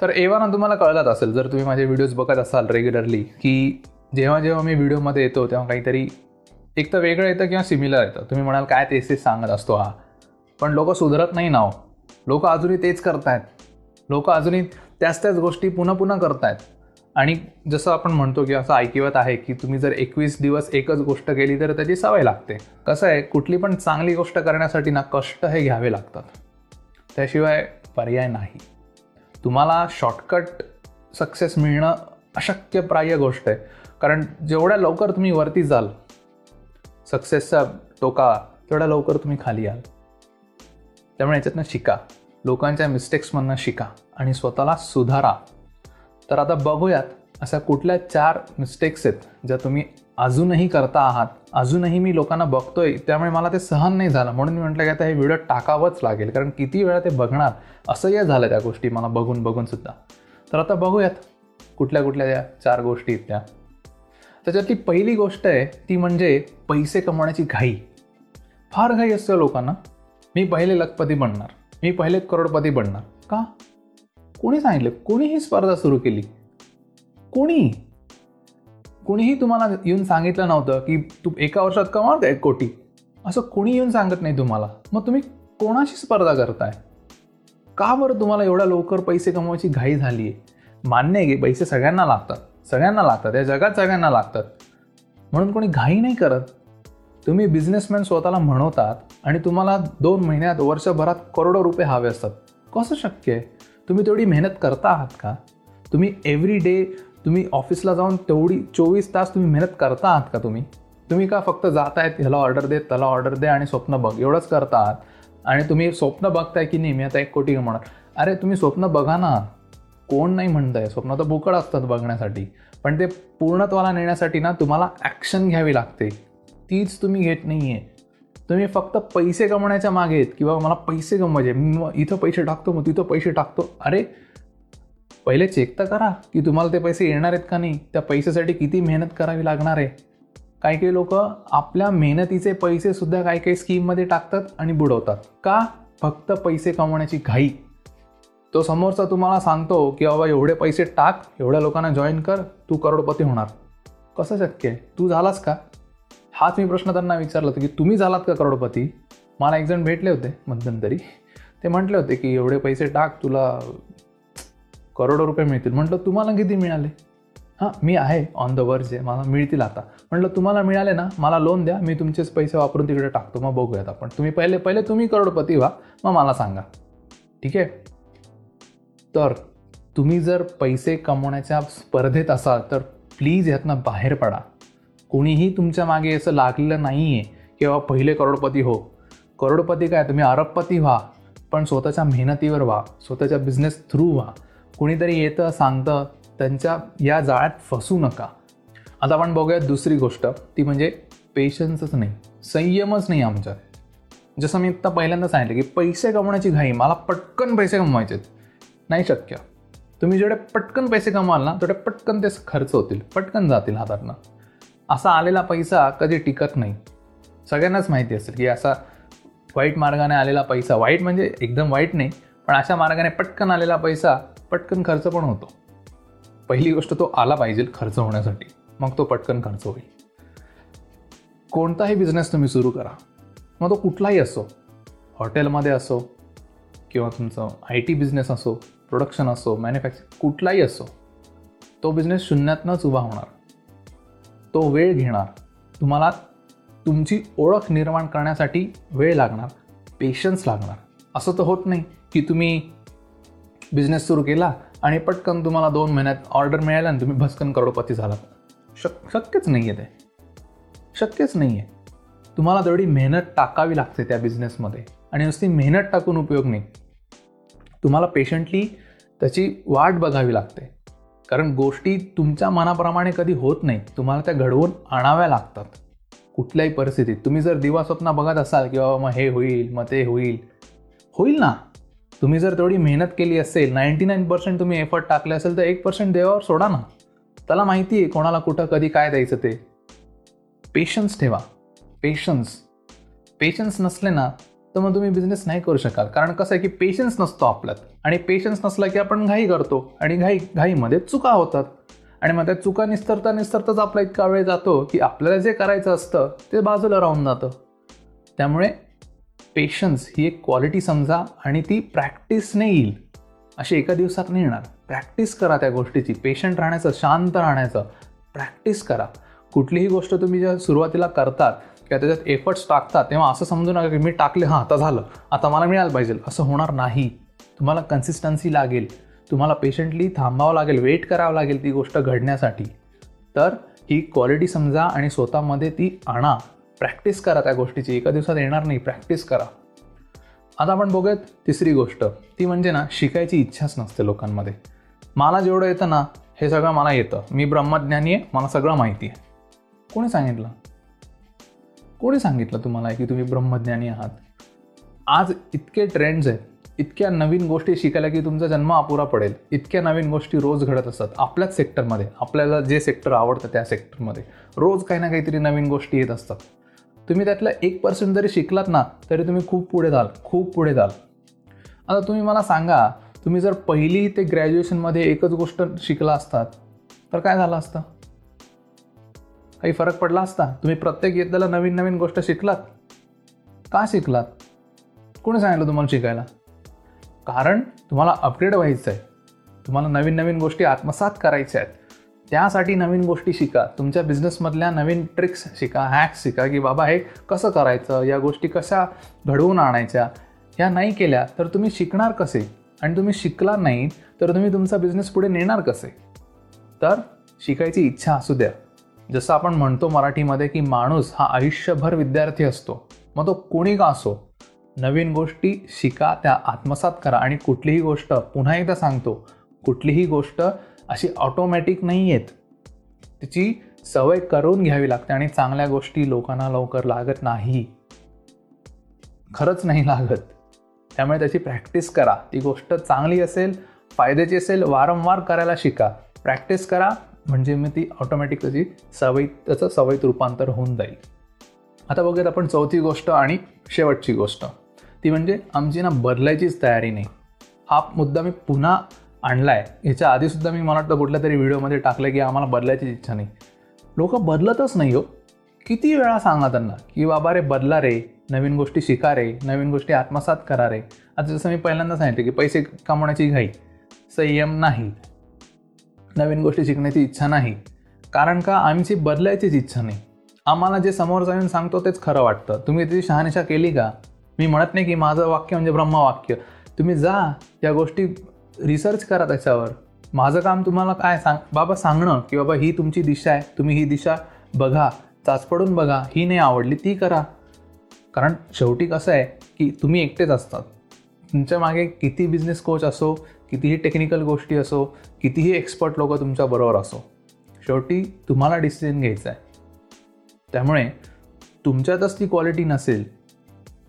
तर एव्हाना तुम्हाला कळत असेल जर तुम्ही माझे व्हिडिओज बघत असाल रेग्युलरली की जेव्हा जेव्हा मी व्हिडिओमध्ये येतो तेव्हा काहीतरी एक तर वेगळं येतं किंवा सिमिलर येतं. तुम्ही म्हणाल काय तेच तेच सांगत असतो हा. पण लोक सुधरत नाही नाव लोक अजूनही तेच करतायत. लोक अजूनही त्याच त्याच गोष्टी पुन्हा पुन्हा करतायत. आणि जसं आपण म्हणतो की असं ऐकिवत आहे की तुम्ही जर एकवीस दिवस एकच गोष्ट केली तर त्याची सवय लागते. कसं आहे कुठली पण चांगली गोष्ट करण्यासाठी ना कष्ट हे घ्यावे लागतात. त्याशिवाय पर्याय नाही. तुम्हाला शॉर्टकट सक्सेस मिळणं अशक्यप्राय गोष्ट आहे. कारण जेवढ्या लवकर तुम्ही वरती जाल सक्सेसचा टोका तेवढ्या लवकर तुम्ही खाली याल. त्यामुळे याच्यातनं शिका. लोकांच्या मिस्टेक्समधनं शिका आणि स्वतःला सुधारा. तर आता बघूयात अशा कुठल्या चार मिस्टेक्स आहेत ज्या तुम्ही अजूनही करता आहात अजूनही मी लोकांना बघतोय त्यामुळे मला ते सहन नाही झालं. म्हणून मी म्हटलं की आता हे व्हिडिओ टाकावंच लागेल कारण किती वेळा ते बघणार असंही झालं त्या गोष्टी मला बघून बघून सुद्धा. तर आता बघूयात कुठल्या कुठल्या त्या चार गोष्टी आहेत त्या. त्याच्यातली पहिली गोष्ट आहे ती म्हणजे पैसे कमवण्याची घाई. फार घाई असते लोकांना. मी पहिले लखपती बनणार मी पहिले करोडपती बनणार. का? कोणी सांगितलं? कोणीही स्पर्धा सुरू केली? कोणी? कुणीही तुम्हाला येऊन सांगितलं नव्हतं की तू एका वर्षात कमावत एक कोटी. असं कुणी येऊन सांगत नाही तुम्हाला. मग तुम्ही कोणाशी स्पर्धा करताय? का बरं तुम्हाला एवढ्या लवकर पैसे कमवायची घाई झाली आहे मान्य आहे की पैसे सगळ्यांना लागतात. सगळ्यांना लागतात. या जगात सगळ्यांना लागतात. म्हणून कोणी घाई नाही करत. तुम्ही बिझनेसमॅन स्वतःला म्हणवतात आणि तुम्हाला दोन महिन्यात वर्षभरात करोडो रुपये हवे असतात. कसं शक्य आहे? तुम्ही तेवढी मेहनत करता आहात का? तुम्ही एव्हरी डे तुम्ही ऑफिसला जाऊन तेवढी चोवीस तास तुम्ही मेहनत करता आहात का तुम्ही? तुम्ही का फक्त जात आहेत ह्याला ऑर्डर दे त्याला ऑर्डर दे आणि स्वप्न बघ? एवढंच करता आहात आणि तुम्ही स्वप्न बघताय की नाही? मी आता एक कोटी कमवणार. अरे तुम्ही स्वप्न बघा ना. कोण नाही म्हणताय. स्वप्न तर बुकड असतात बघण्यासाठी. पण ते पूर्णत्वाला नेण्यासाठी ना तुम्हाला ॲक्शन घ्यावी लागते. तीच तुम्ही घेत नाही आहे तुम्ही फक्त पैसे कमवण्याच्या मागे आहेत किंवा मला पैसे कमवायचे. मी इथं पैसे टाकतो मग तिथं पैसे टाकतो. अरे पहिले चेक तर करा की तुम्हाला ते पैसे येणार आहेत का नाही. त्या पैशासाठी किती मेहनत करावी लागणार आहे. काही काही लोक आपल्या मेहनतीचे पैसे सुद्धा काही काही स्कीममध्ये टाकतात आणि बुडवतात. का? फक्त पैसे कमवण्याची घाई. तो समोरचा तुम्हाला सांगतो की बाबा एवढे पैसे टाक एवढ्या लोकांना जॉईन कर तू करोडपती होणार. कसं शक्य आहे? तू झालास का? हाच मी प्रश्न त्यांना विचारला होता की तुम्ही झालात का करोडपती? मला एक जण भेटले होते मध्यंतरी. ते म्हटले होते की एवढे पैसे टाक तुला करोडो रुपये मिळतील. म्हटलं तुम्हाला किती मिळाले? हां मी आहे. ऑन द वर्ज आहे. मला मिळतील आता. म्हटलं तुम्हाला मिळाले ना? मला लोन द्या. मी तुमचेच पैसे वापरून तिकडे टाकतो. मग बघूयात आपण. तुम्ही पहिले पहिले तुम्ही करोडपती व्हा. मग मला सांगा. ठीक आहे? तर तुम्ही जर पैसे कमवण्याच्या स्पर्धेत असाल तर प्लीज ह्यातनं बाहेर पडा. कोणीही तुमच्या मागे असं लागलेलं नाही आहे की बाबा पहिले करोडपती हो. करोडपती काय? तुम्ही अरबपती व्हा. पण स्वतःच्या मेहनतीवर व्हा. स्वतःच्या बिझनेस थ्रू व्हा. कुणीतरी येतं सांगतं त्यांच्या या जाळ्यात फसू नका. आता आपण बघूयात दुसरी गोष्ट ती म्हणजे पेशन्सच नाही संयमच नाही आमच्यात. जसं मी आत्ता पहिल्यांदा सांगितलं की पैसे कमवण्याची घाई मला पटकन पैसे कमवायचे नाही शक्य. तुम्ही जेवढे पटकन पैसे कमवाल ना तेवढे पटकन ते खर्च होतील पटकन जातील हातातनं. असा आलेला पैसा कधी टिकत नाही. सगळ्यांनाच माहिती असेल की असा वाईट मार्गाने आलेला पैसा वाईट म्हणजे एकदम वाईट नाही पण अशा मार्गाने पटकन आलेला पैसा पटकन खर्च पण होतो. पहिली गोष्ट तो आला पाहिजे खर्च होण्यासाठी. मग तो पटकन खर्च होईल. कोणताही बिझनेस तुम्ही सुरू करा. मग तो कुठलाही असो. हॉटेलमध्ये असो किंवा तुमचं आय टी बिझनेस असो प्रोडक्शन असो मॅन्युफॅक्चर कुठलाही असो तो बिझनेस शून्यातनंच उभा होणार. तो वेळ घेणार. तुम्हाला तुमची ओळख निर्माण करण्यासाठी वेळ लागणार. पेशन्स लागणार. असं तर होत नाही की तुम्ही बिझनेस सुरू केला आणि पटकन तुम्हाला दोन महिन्यात ऑर्डर मिळाला आणि तुम्ही भस्कन करोडपती झालात. शक शक्यच नाही आहे ते. शक्यच नाही आहे तुम्हाला तेवढी मेहनत टाकावी लागते त्या बिझनेसमध्ये आणि नुसती मेहनत टाकून उपयोग नाही. तुम्हाला पेशंटली त्याची वाट बघावी लागते. कारण गोष्टी तुमच्या मनाप्रमाणे कधी होत नाही. तुम्हाला त्या घडवून आणाव्या लागतात. कुठल्याही परिस्थितीत. तुम्ही जर दिवास्वप्न बघत असाल की बाबा मग हे होईल मग ते होईल. होईल ना? तुम्ही जर तेवढी मेहनत केली असेल नाईन्टी नाईन पर्सेंट तुम्ही एफर्ट टाकले असेल तर एक पर्सेंट देवावर सोडा ना. त्याला माहिती आहे कोणाला कुठं कधी काय द्यायचं ते. पेशन्स ठेवा. पेशन्स पेशन्स नसले ना तर मग तुम्ही बिझनेस नाही करू शकाल. कारण कसं आहे की पेशन्स नसतो आपल्यात. आणि पेशन्स नसला की आपण घाई करतो. आणि घाई घाईमध्ये चुका होतात. आणि मग त्या चुका निस्तरता निस्तरताच आपला इतका वेळ जातो की आपल्याला जे करायचं असतं ते बाजूला राहून जातं. त्यामुळे पेशन्स ही एक क्वालिटी समजा आणि ती प्रॅक्टिसने येईल. अशी एका दिवसात नाही येणार. प्रॅक्टिस करा त्या गोष्टीची. पेशंट राहण्याचं शांत राहण्याचं. प्रॅक्टिस करा. कुठलीही गोष्ट तुम्ही जेव्हा सुरुवातीला करतात किंवा त्याच्यात एफर्ट्स टाकतात तेव्हा असं समजू नका की मी टाकले हां आता झालं. आता मला मिळायला पाहिजे. असं होणार नाही. तुम्हाला कन्सिस्टन्सी लागेल. तुम्हाला पेशंटली थांबावं लागेल. वेट करावं लागेल ती गोष्ट घडण्यासाठी. तर ही क्वालिटी समजा आणि स्वतःमध्ये ती आणा. प्रॅक्टिस करा त्या गोष्टीची. एका दिवसात येणार नाही. प्रॅक्टिस करा. आता आपण बघूयात तिसरी गोष्ट. ती म्हणजे ना शिकायची इच्छाच नसते लोकांमध्ये. मला जेवढं येतं ना हे सगळं मला येतं. मी ब्रह्मज्ञानी आहे मला सगळं माहिती आहे. कोणी सांगितलं? कोणी सांगितलं तुम्हाला की तुम्ही ब्रह्मज्ञानी आहात? आज इतके ट्रेंड्स आहेत इतक्या नवीन गोष्टी शिकायला की तुमचा जन्म अपुरा पडेल. इतक्या नवीन गोष्टी रोज घडत असतात. आपल्याच सेक्टरमध्ये आपल्याला जे सेक्टर आवडतं त्या सेक्टरमध्ये रोज काही ना काहीतरी नवीन गोष्टी येत असतात. तुम्ही त्यातलं एक पर्सेंट जरी शिकलात ना तरी तुम्ही खूप पुढे जाल खूप पुढे जाल. आता तुम्ही मला सांगा तुम्ही जर पहिली ते ग्रॅज्युएशनमध्ये एकच गोष्ट शिकला असतात तर काय झालं असतं? काही फरक पडला असता? तुम्ही प्रत्येक येताला नवीन नवीन गोष्ट शिकलात? का शिकलात? कोणी सांगितलं तुम्हाला शिकायला? कारण तुम्हाला अपग्रेड व्हायचं आहे तुम्हाला नवीन नवीन गोष्टी आत्मसात करायच्या आहेत. त्यासाठी नवीन गोष्टी शिका. तुमच्या बिझनेसमधल्या नवीन ट्रिक्स शिका हॅक्स शिका की बाबा हे कसं करायचं या गोष्टी कशा घडवून आणायच्या? ह्या नाही केल्या तर तुम्ही शिकणार कसे? आणि तुम्ही शिकला नाही तर तुम्ही तुमचा बिझनेस पुढे नेणार कसे? तर शिकायची इच्छा असू द्या. जसं आपण म्हणतो मराठीमध्ये की माणूस हा आयुष्यभर विद्यार्थी असतो. मग तो कोणी का असो? नवीन गोष्टी शिका त्या आत्मसात करा. आणि कुठलीही गोष्ट पुन्हा एकदा सांगतो कुठलीही गोष्ट अशी ऑटोमॅटिक नाही आहेत तिची सवय करून घ्यावी लागते आणि चांगल्या गोष्टी लोकांना लवकर लागत नाही. खरंच नाही लागत. त्यामुळे त्याची प्रॅक्टिस करा. ती गोष्ट चांगली असेल फायद्याची असेल वारंवार करायला शिका. प्रॅक्टिस करा म्हणजे मी ती ऑटोमॅटिक त्याची सवयी त्याचं सवयीत रूपांतर होऊन जाईल. आता बघूयात आपण चौथी गोष्ट आणि शेवटची गोष्ट. ती म्हणजे आमची ना बदलायचीच तयारी नाही. हा मुद्दा मी पुन्हा आणला आहे ह्याच्या आधीसुद्धा मी मला वाटतं कुठल्या तरी व्हिडिओमध्ये टाकलं की आम्हाला बदलायची इच्छा नाही. लोक बदलतच नाही हो. किती वेळा सांगा त्यांना की बाबा रे बदला रे नवीन गोष्टी शिका रे नवीन गोष्टी आत्मसात करा रे. आता जसं मी पहिल्यांदा सांगितलं की पैसे कमवण्याची घाई संयम नाही. नवीन गोष्टी शिकण्याची इच्छा नाही. कारण का? आमची बदलायचीच इच्छा नाही. आम्हाला जे समोर जाऊन सांगतो तेच खरं वाटतं. तुम्ही त्याची शहानिशा केली का? मी म्हणत नाही की माझं वाक्य म्हणजे ब्रह्मवाक्य. तुम्ही जा या गोष्टी रिसर्च करा त्याच्यावर. माझं काम तुम्हाला काय सांग बाबा सांगणं की बाबा ही तुमची दिशा आहे तुम्ही ही दिशा बघा चाचपडून बघा ही नाही आवडली ती करा. कारण शेवटी कसं आहे की तुम्ही एकटेच असतात. तुमच्या मागे किती बिझनेस कोच असो कितीही टेक्निकल गोष्टी असो कितीही एक्सपर्ट लोक तुमच्याबरोबर असो. शेवटी तुम्हाला डिसिजन घ्यायचा आहे. त्यामुळे तुमच्यातच ती क्वालिटी नसेल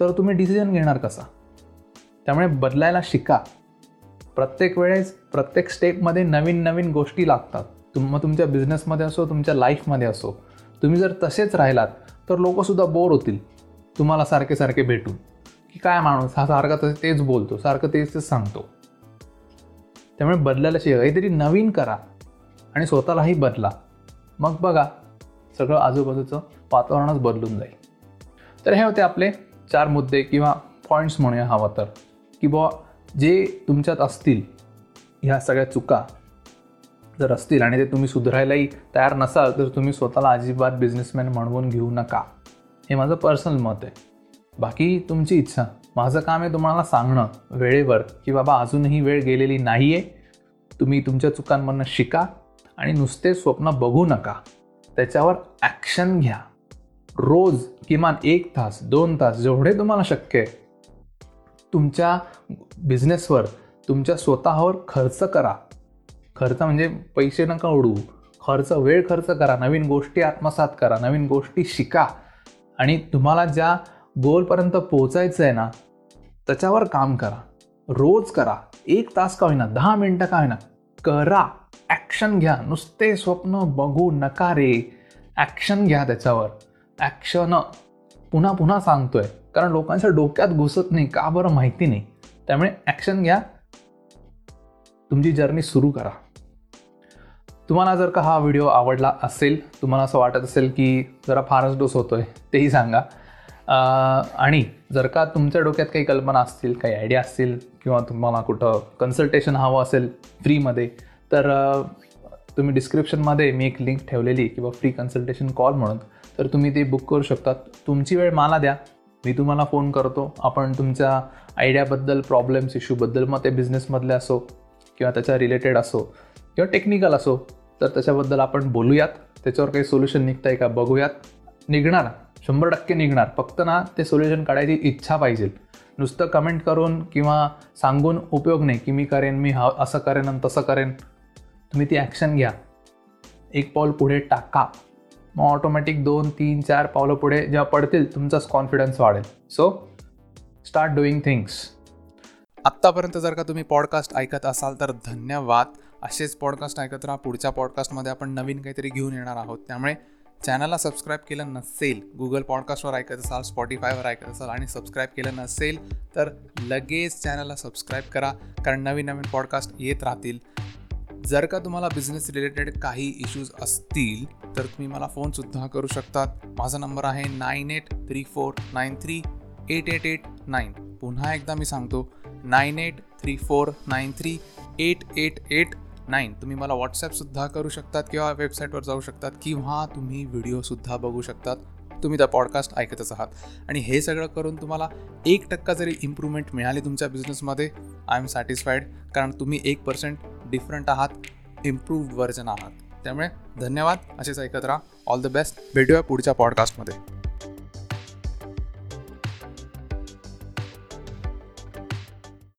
तर तुम्ही डिसिजन घेणार कसा? त्यामुळे बदलायला शिका. प्रत्येक वेळेस प्रत्येक स्टेपमध्ये नवीन नवीन गोष्टी लागतात. तुम मग तुमच्या बिझनेसमध्ये असो तुमच्या लाईफमध्ये असो. तुम्ही जर तसेच राहिलात तर लोकंसुद्धा बोर होतील. तुम्हाला सारखे सारखे भेटून. की काय माणूस हा सारखा तसे तेच बोलतो सारखं तेच तेच सांगतो. त्यामुळे बदलायला शिका. काहीतरी नवीन करा आणि स्वतःलाही बदला. मग बघा सगळं आजूबाजूचं वातावरणच बदलून जाईल. तर हे होते आपले चार मुद्दे किंवा पॉईंट्स म्हणूया हवा तर की बुवा जे तुमच्यात असतील ह्या सगळ्या चुका जर असतील आणि ते तुम्ही सुधारायलाही तयार नसाल तर तुम्ही स्वतःला अजिबात बिझनेसमॅन म्हणवून घेऊ नका. हे माझं पर्सनल मत आहे. बाकी तुमची इच्छा. माझं काम आहे तुम्हाला सांगणं वेळेवर की बाबा अजूनही वेळ गेलेली नाही आहे तुम्ही तुमच्या चुकांमधनं शिका आणि नुसते स्वप्न बघू नका. त्याच्यावर ॲक्शन घ्या. रोज किमान एक तास दोन तास जेवढे तुम्हाला शक्य आहे तुमच्या बिझनेसवर तुमच्या स्वतःवर खर्च करा. खर्च म्हणजे पैसे नका उडवू. खर्च वेळ खर्च करा. नवीन गोष्टी आत्मसात करा. नवीन गोष्टी शिका. आणि तुम्हाला ज्या गोलपर्यंत पोचायचं आहे ना त्याच्यावर काम करा. रोज करा. एक तास का होईना दहा मिनटं का होईना करा. ॲक्शन घ्या. नुसते स्वप्न बघू नका रे. ॲक्शन घ्या त्याच्यावर. ॲक्शन पुन्हा पुन्हा सांगतोय. कारण लोकांच्या डोक्यात घुसत नाही का बरं माहिती नाही. त्यामुळे ॲक्शन घ्या. तुमची जर्नी सुरू करा. तुम्हाला जर का हा व्हिडिओ आवडला असेल तुम्हाला असं वाटत असेल की जरा फारच डोस होतोय तेही सांगा. आणि जर का तुमच्या डोक्यात काही कल्पना असतील काही आयडिया असतील किंवा तुम्हाला कुठं कन्सल्टेशन हवं असेल फ्रीमध्ये तर तुम्ही डिस्क्रिप्शनमध्ये मी एक लिंक ठेवलेली किंवा फ्री कन्सल्टेशन कॉल म्हणून. तर तुम्ही ते बुक करू शकतात. तुमची वेळ मला द्या. मी तुम्हाला फोन करतो. आपण तुमच्या आयडियाबद्दल प्रॉब्लेम्स इश्यूबद्दल मग ते बिझनेसमधले असो किंवा त्याच्या रिलेटेड असो किंवा टेक्निकल असो तर त्याच्याबद्दल आपण बोलूयात. त्याच्यावर काही सोल्युशन निघतं आहे का बघूयात. निघणार. शंभर टक्के निघणार. फक्त ना ते सोल्युशन काढायची इच्छा पाहिजे. नुसतं कमेंट करून किंवा सांगून उपयोग नाही की मी करेन मी हा असं करेन आणि तसं करेन. तुम्ही ती ॲक्शन घ्या. एक पाऊल पुढे टाका. मग ऑटोमॅटिक दोन तीन चार पावलं पुढे जेव्हा पडतील तुमचाच कॉन्फिडन्स वाढेल. सो स्टार्ट डुईंग थिंग्स आत्तापर्यंत जर का तुम्ही पॉडकास्ट ऐकत असाल तर धन्यवाद. असेच पॉडकास्ट ऐकत राहा. पुढच्या पॉडकास्टमध्ये आपण नवीन काहीतरी घेऊन येणार आहोत. त्यामुळे चॅनलला सबस्क्राईब केलं नसेल गुगल पॉडकास्टवर ऐकत असाल स्पॉटीफायवर ऐकत असाल आणि सबस्क्राईब केलं नसेल तर लगेच चॅनलला सबस्क्राईब करा. कारण नवीन नवीन पॉडकास्ट येत राहतील. जर का तुम्हाला बिझनेस रिलेटेड काही इश्यूज असतील तर तुम्ही मला फोनसुद्धा करू शकतात. माझा नंबर आहे nine eight three four nine three eight eight eight nine पुन्हा एकदा मी सांगतो nine eight three four nine three eight eight eight nine तुम्ही मला व्हॉट्सॲपसुद्धा करू शकतात किंवा वेबसाईटवर जाऊ शकतात किंवा तुम्ही व्हिडिओसुद्धा बघू शकतात. तुम्ही त्या पॉडकास्ट ऐकतच आहात. आणि हे सगळं करून तुम्हाला एक टक्का जरी इम्प्रूव्हमेंट मिळाली तुमच्या बिझनेसमध्ये आय एम सॅटिस्फाईड कारण तुम्ही एक पर्सेंट डिफरंट आहात इम्प्रूव व्हर्जन आहात. त्यामुळे धन्यवाद. असेच ऐकत राहा. ऑल द बेस्ट भेटूया पुढच्या पॉडकास्टमध्ये